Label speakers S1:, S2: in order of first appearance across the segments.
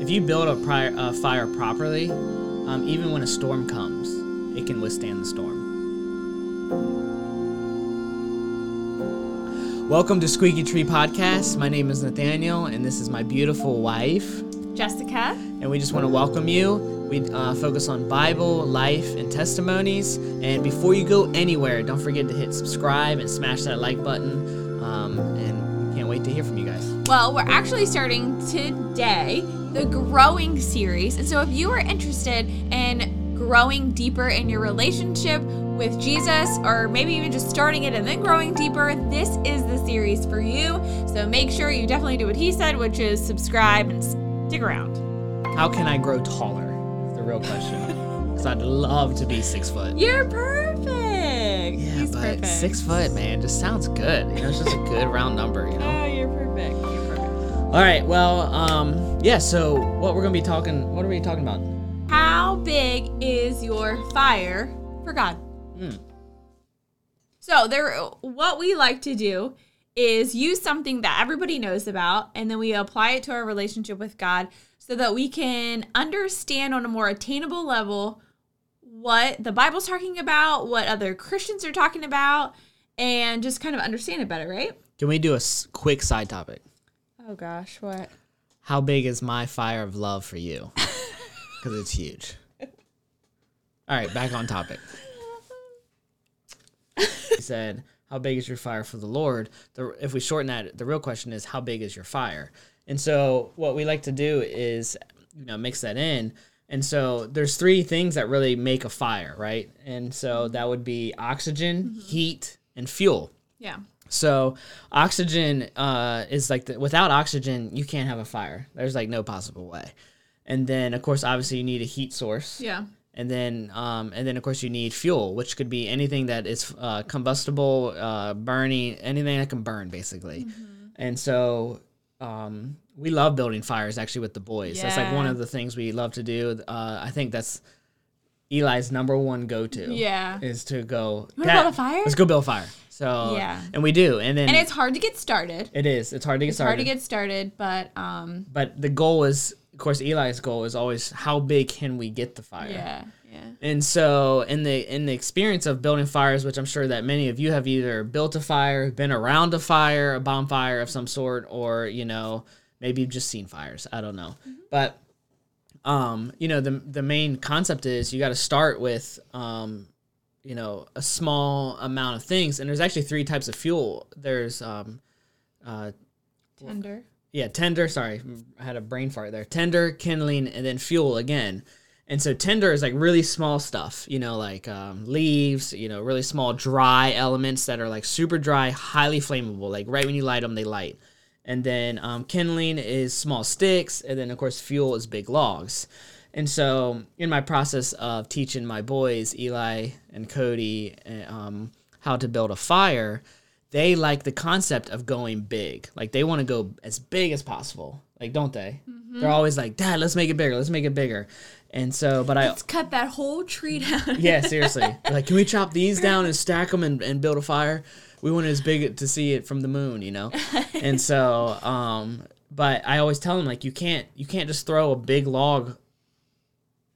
S1: if you build a prior, uh, fire properly, um, even when a storm comes, it can withstand the storm. Welcome to Squeaky Tree Podcast. My name is Nathaniel, and this is my beautiful wife.
S2: Jessica.
S1: And we just want to welcome you. We uh, focus on Bible, life, and testimonies. And before you go anywhere, don't forget to hit subscribe and smash that like button. Um, and can't wait to hear from you guys.
S2: Well, we're actually starting today the growing series. And so if you are interested in growing deeper in your relationship with Jesus, or maybe even just starting it and then growing deeper, this is the series for you. So make sure you definitely do what he said, which is subscribe and stick around.
S1: How can I grow taller? Is the real question. Because I'd love to be six foot.
S2: You're perfect.
S1: Yeah,
S2: He's
S1: but
S2: perfect.
S1: six foot, man, just sounds good. You know, it's just a good round number. You know.
S2: Oh, you're perfect. You're perfect.
S1: All right. Well, um, yeah. So what we're gonna be talking? What are we talking about?
S2: How big is your fire for God?
S1: Hmm.
S2: So there what we like to do is use something that everybody knows about and then we apply it to our relationship with God so that we can understand on a more attainable level what the Bible's talking about, what other Christians are talking about, and just kind of understand it better, right?
S1: Can we do a quick side topic?
S2: Oh gosh, what?
S1: How big is my fire of love for you? Because it's huge. All right, back on topic. He said, "How big is your fire for the Lord?" The, if we shorten that, the real question is, "How big is your fire?" And so, what we like to do is, you know, mix that in. And so, there's three things that really make a fire, right? And so that would be oxygen, mm-hmm. heat, and fuel.
S2: Yeah.
S1: So oxygen uh, is like the, without oxygen you can't have a fire. There's like no possible way. And then of course obviously you need a heat source.
S2: Yeah.
S1: And then um, and then of course you need fuel, which could be anything that is uh, combustible, uh, burning, anything that can burn basically. And so um, we love building fires actually with the boys. That's like one of the things we love to do. Uh, I think that's Eli's number one go to.
S2: Yeah.
S1: Is to go. "Dad,
S2: build a fire?"
S1: Let's go build a fire. So
S2: Yeah.
S1: and we do, and then
S2: And it's hard to get started.
S1: it is. It's hard to get
S2: It's
S1: started.
S2: hard to get started, but um
S1: but the goal is, of course, Eli's goal is always how big can we get the fire.
S2: yeah, yeah.
S1: And so in the in the experience of building fires, which I'm sure that many of you have either built a fire, been around a fire, a bonfire of some sort, or you know maybe you've just seen fires. I don't know, but um, you know the the main concept is you got to start with um, you know a small amount of things, and there's actually three types of fuel. There's um, uh,
S2: Tender.
S1: yeah, tender. Sorry, I had a brain fart there. Tender, kindling, and then fuel again. And so tender is like really small stuff, you know, like um, leaves, you know, really small dry elements that are like super dry, highly flammable. Like right when you light them, they light. And then um, kindling is small sticks, and then of course fuel is big logs. And so in my process of teaching my boys, Eli and Cody, uh, um, how to build a fire, they like the concept of going big. Like they want to go as big as possible. Like don't they? They're always like, "Dad, let's make it bigger. Let's make it bigger." And so, but I
S2: Let's cut that whole tree down.
S1: yeah, seriously. like, can we chop these down and stack them and, and build a fire? We want it as big to see it from the moon, you know? and so, um, but I always tell them like you can't you can't just throw a big log,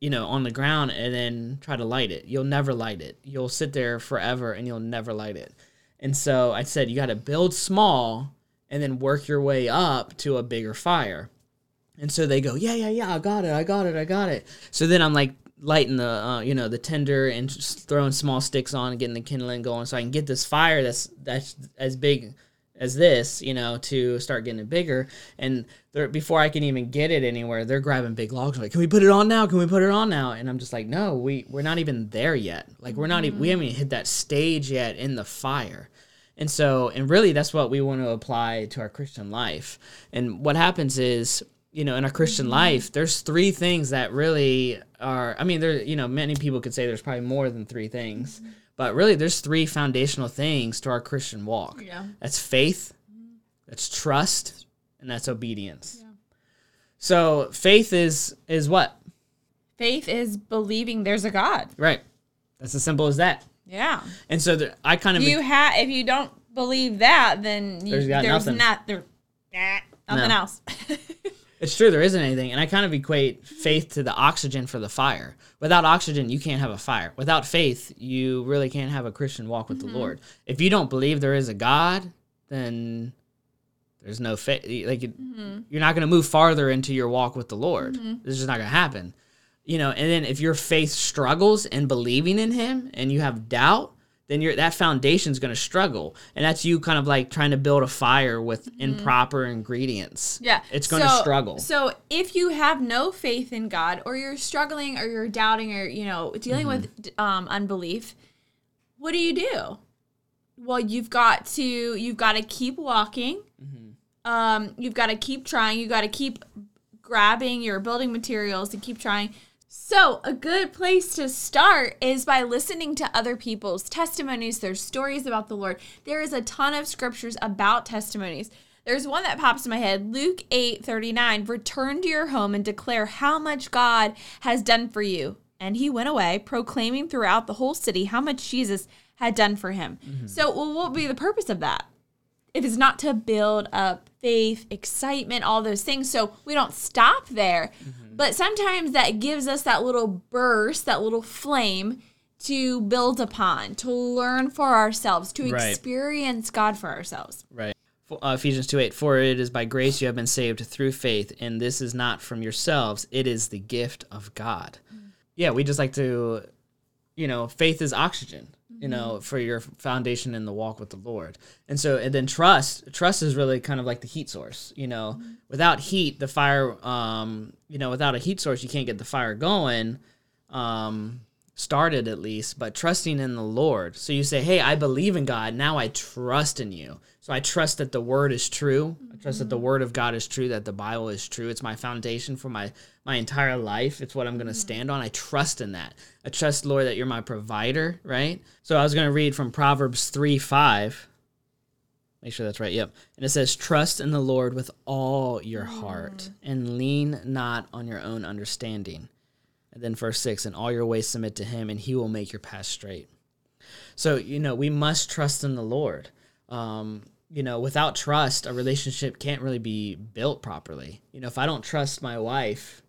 S1: you know, on the ground and then try to light it. You'll never light it. You'll sit there forever and you'll never light it. And so I said you got to build small and then work your way up to a bigger fire. And so they go, yeah, yeah, yeah, I got it, I got it, I got it. So then I'm like lighting the, uh, you know, the tinder and throwing small sticks on and getting the kindling going, so I can get this fire that's that's as big as this, you know, to start getting it bigger. And before I can even get it anywhere, they're grabbing big logs. Like, can we put it on now? Can we put it on now? And I'm just like, no, we we're not even there yet. Like, we're not even we haven't even hit that stage yet in the fire. And so, and really, that's what we want to apply to our Christian life. And what happens is, you know, in our Christian mm-hmm. life, there's three things that really are. I mean, there, you know, many people could say there's probably more than three things, mm-hmm. but really, there's three foundational things to our Christian walk.
S2: Yeah.
S1: That's faith, that's trust, and that's obedience. Yeah. So faith is is what?
S2: Faith is believing there's a God.
S1: Right. That's as simple as that.
S2: Yeah.
S1: And so the, I kind of
S2: You have if you don't believe that, then you,
S1: There's
S2: there's
S1: nothing.
S2: not there nah, nothing
S1: No.
S2: else.
S1: It's true, there isn't anything. And I kind of equate faith to the oxygen for the fire. Without oxygen, you can't have a fire. Without faith, you really can't have a Christian walk with
S2: Mm-hmm.
S1: the Lord. If you don't believe there is a God, then there's no faith. Like, it-
S2: Mm-hmm.
S1: you're not going to move farther into your walk with the Lord. It's just not going to happen. You know, and then if your faith struggles in believing in Him and you have doubt, then your that foundation's going to struggle, and that's you kind of like trying to build a fire with improper ingredients.
S2: Mm-hmm. Yeah.
S1: it's going to
S2: So-
S1: struggle.
S2: So if you have no faith in God or you're struggling or you're doubting or, you know, dealing
S1: Mm-hmm.
S2: with um, unbelief, what do you do? Well, you've got to you've got to keep walking.
S1: Mm-hmm.
S2: Um, you've got to keep trying. You got to keep grabbing your building materials and keep trying. So, a good place to start is by listening to other people's testimonies, their stories about the Lord. There is a ton of scriptures about testimonies. There's one that pops in my head, Luke 8 39. Return to your home and declare how much God has done for you. And he went away, proclaiming throughout the whole city how much Jesus had done for him. Mm-hmm. So, well, what would be the purpose of that? if it's not to build up faith, excitement, all those things. So we don't stop there. Mm-hmm. But sometimes that gives us that little burst, that little flame to build upon, to learn for ourselves, to
S1: Right.
S2: experience God for ourselves.
S1: Right. Uh, Ephesians 2 8, for it is by grace you have been saved through faith, and this is not from yourselves, it is the gift of God. Yeah, we just like to, you know, faith is oxygen, you know, for your foundation in the walk with the Lord. And so, and then trust, trust is really kind of like the heat source, you know, without heat, the fire, um, you know, without a heat source, you can't get the fire going. Um, started at least, but trusting in the Lord. So you say, Hey, I believe in God. Now I trust in you. So I trust that the word is true. I trust that the mm-hmm. word of God is true, that the Bible is true. It's my foundation for my, my entire life. It's what I'm going to mm-hmm. stand on. I trust in that. I trust, Lord, that you're my provider, right? So I was going to read from Proverbs 3 5. Make sure that's right. Yep. And it says, Trust in the Lord with all your heart mm. and lean not on your own understanding. And then verse 6 And all your ways submit to him, and he will make your path straight. So, you know, we must trust in the Lord. Um, you know, without trust, a relationship can't really be built properly. You know, if I don't trust my wife,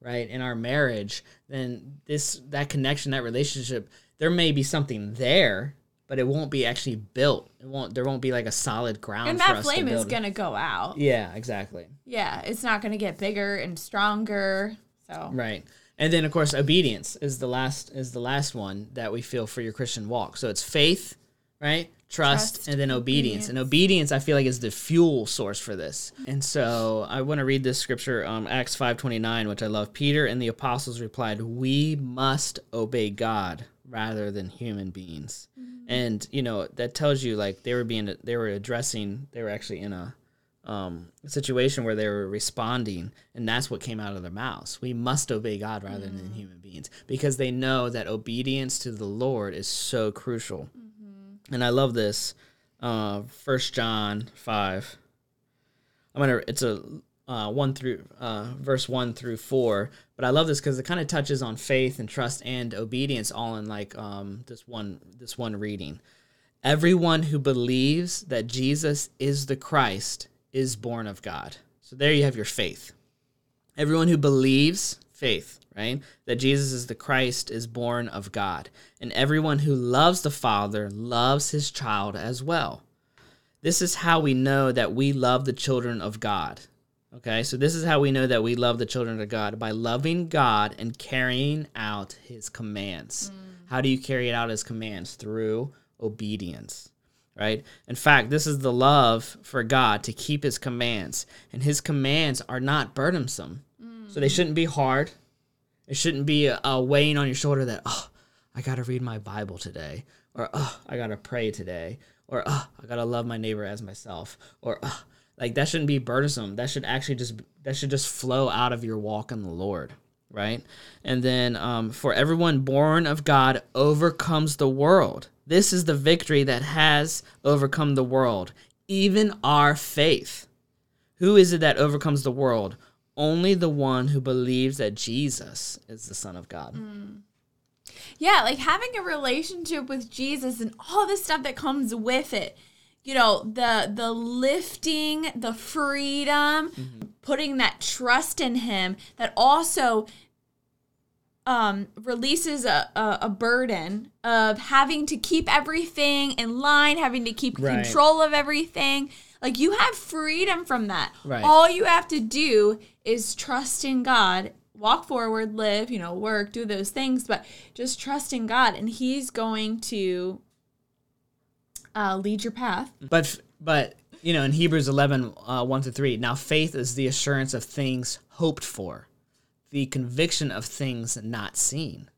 S1: right, in our marriage, then this, that connection, that relationship, there may be something there, but it won't be actually built. It won't, there won't be like a solid ground
S2: And that flame is going to go out.
S1: Yeah, exactly.
S2: Yeah, it's not going to get bigger and stronger. So,
S1: Right. And then of course obedience is the last is the last one that we feel for your Christian walk. So it's faith, right? Trust,
S2: Trust,
S1: and then obedience. And obedience I feel like is the fuel source for this. And so I want to read this scripture um Acts 5:29 which I love. Peter and the apostles replied, "We must obey God rather than human beings." And you know, that tells you like they were being they were addressing they were actually in a um, situation where they were responding, and that's what came out of their mouths. We must obey God rather than human beings because they know that obedience to the Lord is so crucial. And I love this. Uh, First John five. I'm gonna. It's a uh, one through uh, verse one through four, but I love this because it kind of touches on faith and trust and obedience all in like um, this one this one reading. Everyone who believes that Jesus is the Christ is born of God. So there you have your faith. Everyone who believes, faith, right? That Jesus is the Christ is born of God. And everyone who loves the Father loves his child as well. This is how we know that we love the children of God. Okay, so this is how we know that we love the children of God by loving God and carrying out his commands. Mm. How do you carry out his commands? Through obedience right? In fact, this is the love for God to keep his commands, and his commands are not burdensome. So they shouldn't be hard. It shouldn't be a, a weighing on your shoulder that, oh, I got to read my Bible today, or oh, I got to pray today, or oh, I got to love my neighbor as myself, or oh, like that shouldn't be burdensome. That should actually just that should just flow out of your walk in the Lord, right? And then um, for everyone born of God overcomes the world. This is the victory that has overcome the world, even our faith. Who is it that overcomes the world? Only the one who believes that Jesus is the Son of God. Hmm.
S2: yeah, like having a relationship with Jesus and all the stuff that comes with it. You know, the the lifting, the freedom, mm-hmm. putting that trust in him that also um, releases a, a, a burden of having to keep everything in line, having to keep
S1: Right.
S2: control of everything. Like you have freedom from that.
S1: Right.
S2: All you have to do is trust in God, walk forward, live, you know, work, do those things, but just trust in God, and He's going to uh, lead your path.
S1: But but you know in Hebrews 11 uh, 1 to 3 now faith is the assurance of things hoped for the conviction of things not seen.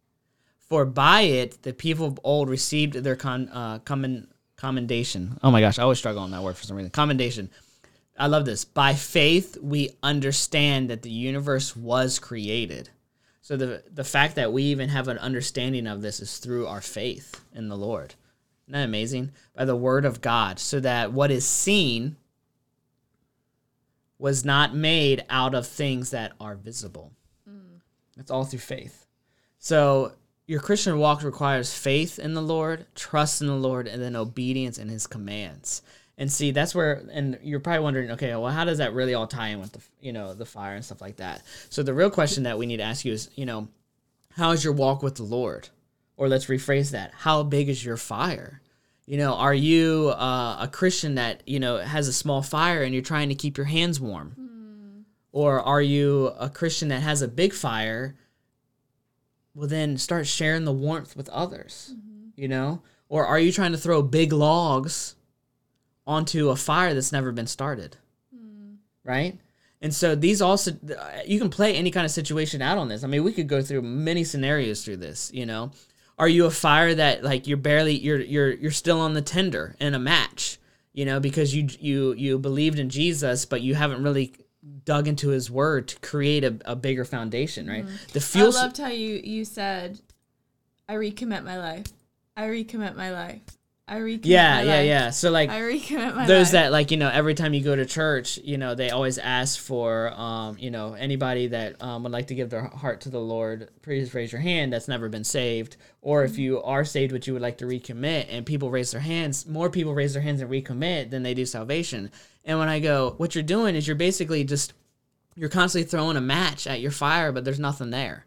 S1: For by it the people of old received their con uh, commend, commendation. Oh my gosh I always struggle on that word for some reason. Commendation. I love this. By faith we understand that the universe was created. So the the fact that we even have an understanding of this is through our faith in the Lord. Isn't that amazing? By the word of God, so that what is seen was not made out of things that are visible. It's all through faith. So your Christian walk requires faith in the Lord, trust in the Lord, and then obedience in his commands. And see, that's where, and you're probably wondering, okay, well, how does that really all tie in with the, you know, the fire and stuff like that? So the real question that we need to ask you is, you know, how is your walk with the Lord? Or let's rephrase that. How big is your fire? You know, are you uh, a Christian that, you know, has a small fire and you're trying to keep your hands warm? Or are you a Christian that has a big fire? Well, then start sharing the warmth with others, mm-hmm. you know? Or are you trying to throw big logs onto a fire that's never been started? Mm-hmm. Right? And so these also, you can play any kind of situation out on this. I mean, we could go through many scenarios through this, you know? Are you a fire that like you're barely you're you're you're still on the tender in a match, you know, because you you you believed in Jesus, but you haven't really dug into His Word to create a, a bigger foundation, right? Mm-hmm.
S2: The
S1: fuel.
S2: I loved how you you said, "I recommit my life. I recommit my life. I recommit
S1: yeah, yeah,
S2: life.
S1: yeah. So like
S2: I recommit my
S1: those
S2: life."
S1: that like you know every time you go to church you know they always ask for um you know anybody that um, would like to give their heart to the lord please raise your hand that's never been saved or if you are saved but you would like to recommit and people raise their hands more people raise their hands and recommit than they do salvation and when i go what you're doing is you're basically just you're constantly throwing a match at your fire but there's nothing there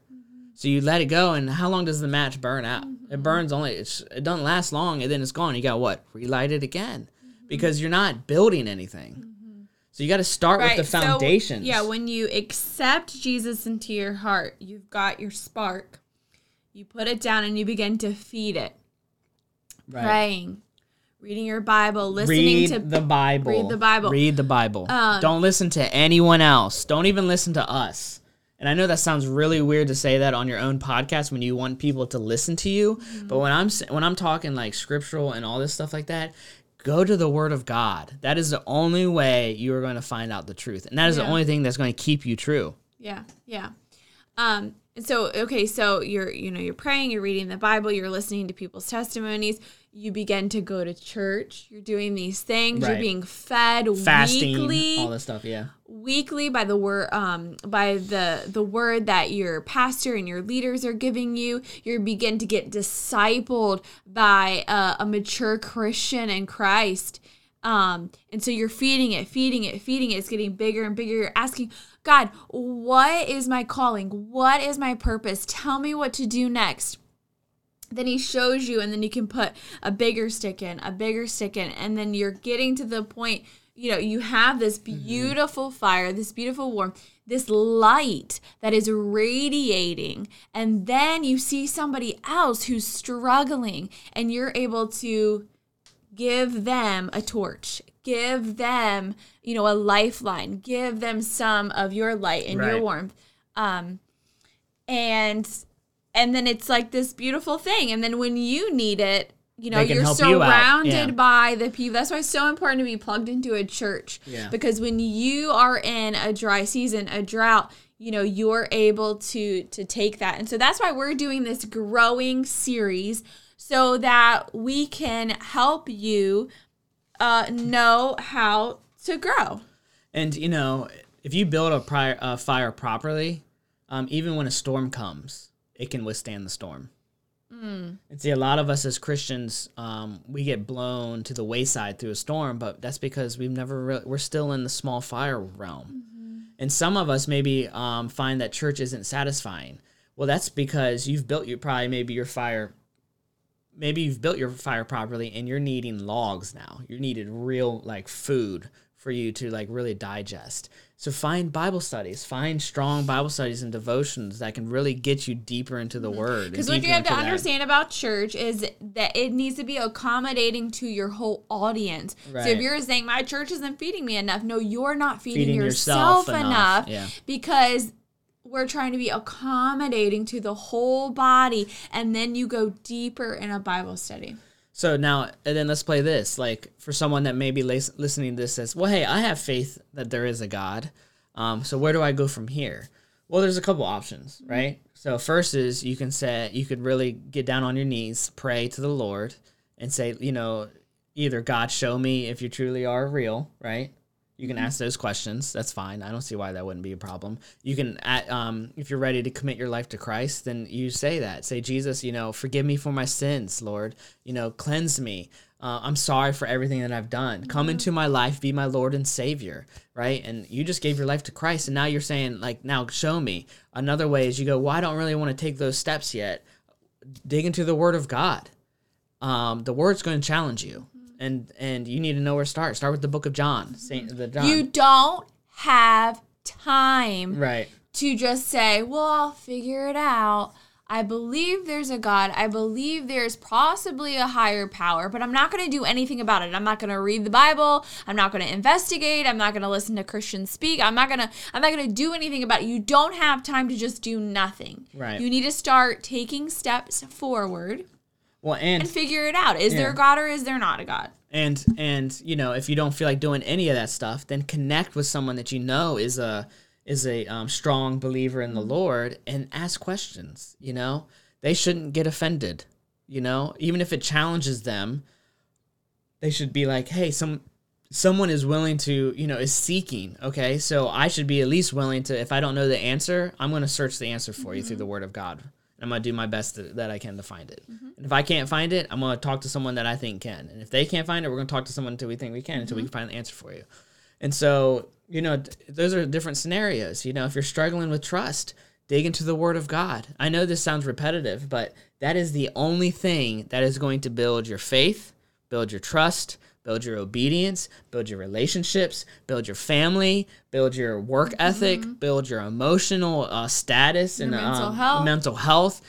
S1: so you let it go, and how long does the match burn out? It burns only. It's, it doesn't last long, and then it's gone. You got what? Relight it again, because you're not building anything. So you got to start with the
S2: so,
S1: foundations.
S2: yeah, when you accept Jesus into your heart, you've got your spark. You put it down and you begin to feed it.
S1: right.
S2: Praying, reading your Bible, listening
S1: Read
S2: to
S1: the Bible.
S2: read the Bible.
S1: Read the Bible.
S2: Um,
S1: Don't listen to anyone else. Don't even listen to us. And I know that sounds really weird to say that on your own podcast when you want people to listen to you.
S2: Mm-hmm.
S1: But when I'm when I'm talking like scriptural and all this stuff like that, go to the Word of God. That is the only way you are going to find out the truth, and that is the only thing that's going to keep you true.
S2: Yeah, yeah. Um, and so okay, so you're you know you're praying, you're reading the Bible, you're listening to people's testimonies. You begin to go to church. You're doing these things. You're being fed
S1: Fasting,
S2: weekly,
S1: all this stuff. Yeah.
S2: weekly by the word um by the the word that your pastor and your leaders are giving you. You begin to get discipled by a, a mature Christian in Christ. Um, and so you're feeding it, feeding it, feeding it. It's getting bigger and bigger. You're asking, God, what is my calling? What is my purpose? Tell me what to do next. Then he shows you, and then you can put a bigger stick in, a bigger stick in, and then you're getting to the point, you know, you have this beautiful fire, this beautiful warmth, this light that is radiating, and then you see somebody else who's struggling, and you're able to give them a torch give them you know a lifeline give them some of your light and your warmth. Um and and then it's like this beautiful thing. And then when you need it you know you're
S1: help you
S2: surrounded
S1: yeah.
S2: by the people that's why it's so important to be plugged into a church.
S1: Yeah.
S2: because when you are in a dry season a drought you know you're able to to take that. And so that's why we're doing this growing series so that we can help you uh, know how to grow.
S1: And you know, if you build a prior, uh, fire properly, um, even when a storm comes, it can withstand the storm. And see, a lot of us as Christians, um, we get blown to the wayside through a storm, but that's because we've never really, we're still in the small fire realm. And some of us maybe um, find that church isn't satisfying. Well, that's because you've built your probably maybe your fire maybe you've built your fire properly and you're needing logs now. You needed real like food for you to like really digest. So find Bible studies, find strong Bible studies and devotions that can really get you deeper into the mm-hmm. word.
S2: Because what you have to understand about church is that it needs to be accommodating to your whole audience. Right. So if you're saying my church isn't feeding me enough, no, you're not feeding, feeding yourself, yourself, enough, enough yeah. because we're trying to be accommodating to the whole body and then you go deeper in a bible study
S1: so now and then let's play this like for someone that may be listening to this says well hey i have faith that there is a god. Um, so where do i go from here? Well there's a couple options right? So first is you can say you could really get down on your knees pray to the lord and say you know either god show me if you truly are real right you can ask those questions. That's fine. I don't see why that wouldn't be a problem. You can, um, if you're ready to commit your life to Christ, then you say that. Say, Jesus, you know, forgive me for my sins, Lord. You know, cleanse me. Uh, I'm sorry for everything that I've done. Come mm-hmm. into my life, be my Lord and Savior, right? And you just gave your life to Christ, and now you're saying, like, now show me. Another way is you go, well, I don't really want to take those steps yet. Dig into the Word of God. Um, the Word's going to challenge you and and you need to know where to start. Start with the book of John, Saint the John.
S2: You don't have time,
S1: right,
S2: to just say, "Well, I'll figure it out." I believe there's a God. I believe there's possibly a higher power, but I'm not going to do anything about it. I'm not going to read the Bible. I'm not going to investigate. I'm not going to listen to Christians speak. I'm not going to I'm not going to do anything about it. You don't have time to just do nothing.
S1: Right.
S2: You need to start taking steps forward
S1: well, and,
S2: and figure it out. Is yeah. there a God or is there not a God?
S1: And and you know, if you don't feel like doing any of that stuff, then connect with someone that you know is a is a um, strong believer in the Lord and ask questions. You know, they shouldn't get offended. You know, even if it challenges them, they should be like, "Hey, some someone is willing to, you know, is seeking. Okay, so I should be at least willing to. If I don't know the answer, I'm going to search the answer for mm-hmm. you through the Word of God. I'm gonna do my best to, that I can to find it. Mm-hmm. And if I can't find it, I'm gonna talk to someone that I think can. And if they can't find it, we're gonna talk to someone until we think we can, mm-hmm. until we mm-hmm. can find an answer for you. And so, you know, those are different scenarios. You know, if you're struggling with trust, dig into the Word of God. I know this sounds repetitive, but that is the only thing that is going to build your faith, build your trust, build your obedience, build your relationships, build your family, build your work mm-hmm. ethic, build your emotional uh, status your and mental, um, health. mental health.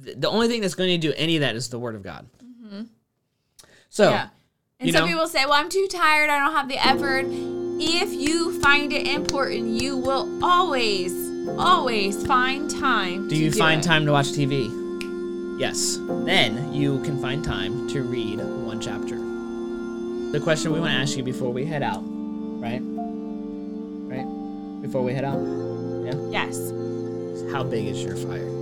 S1: The only thing that's going to do any of that is the Word of God. Mm-hmm. So, yeah.
S2: and some know, people say, "Well, I'm too tired. I don't have the effort." If you find it important, you will always, always find time.
S1: Do you do find it. time to watch TV? Yes. Then you can find time to read one chapter the question we want to ask you before we head out, right? Right? Before we head out?
S2: Yeah? Yes.
S1: How big is your fire?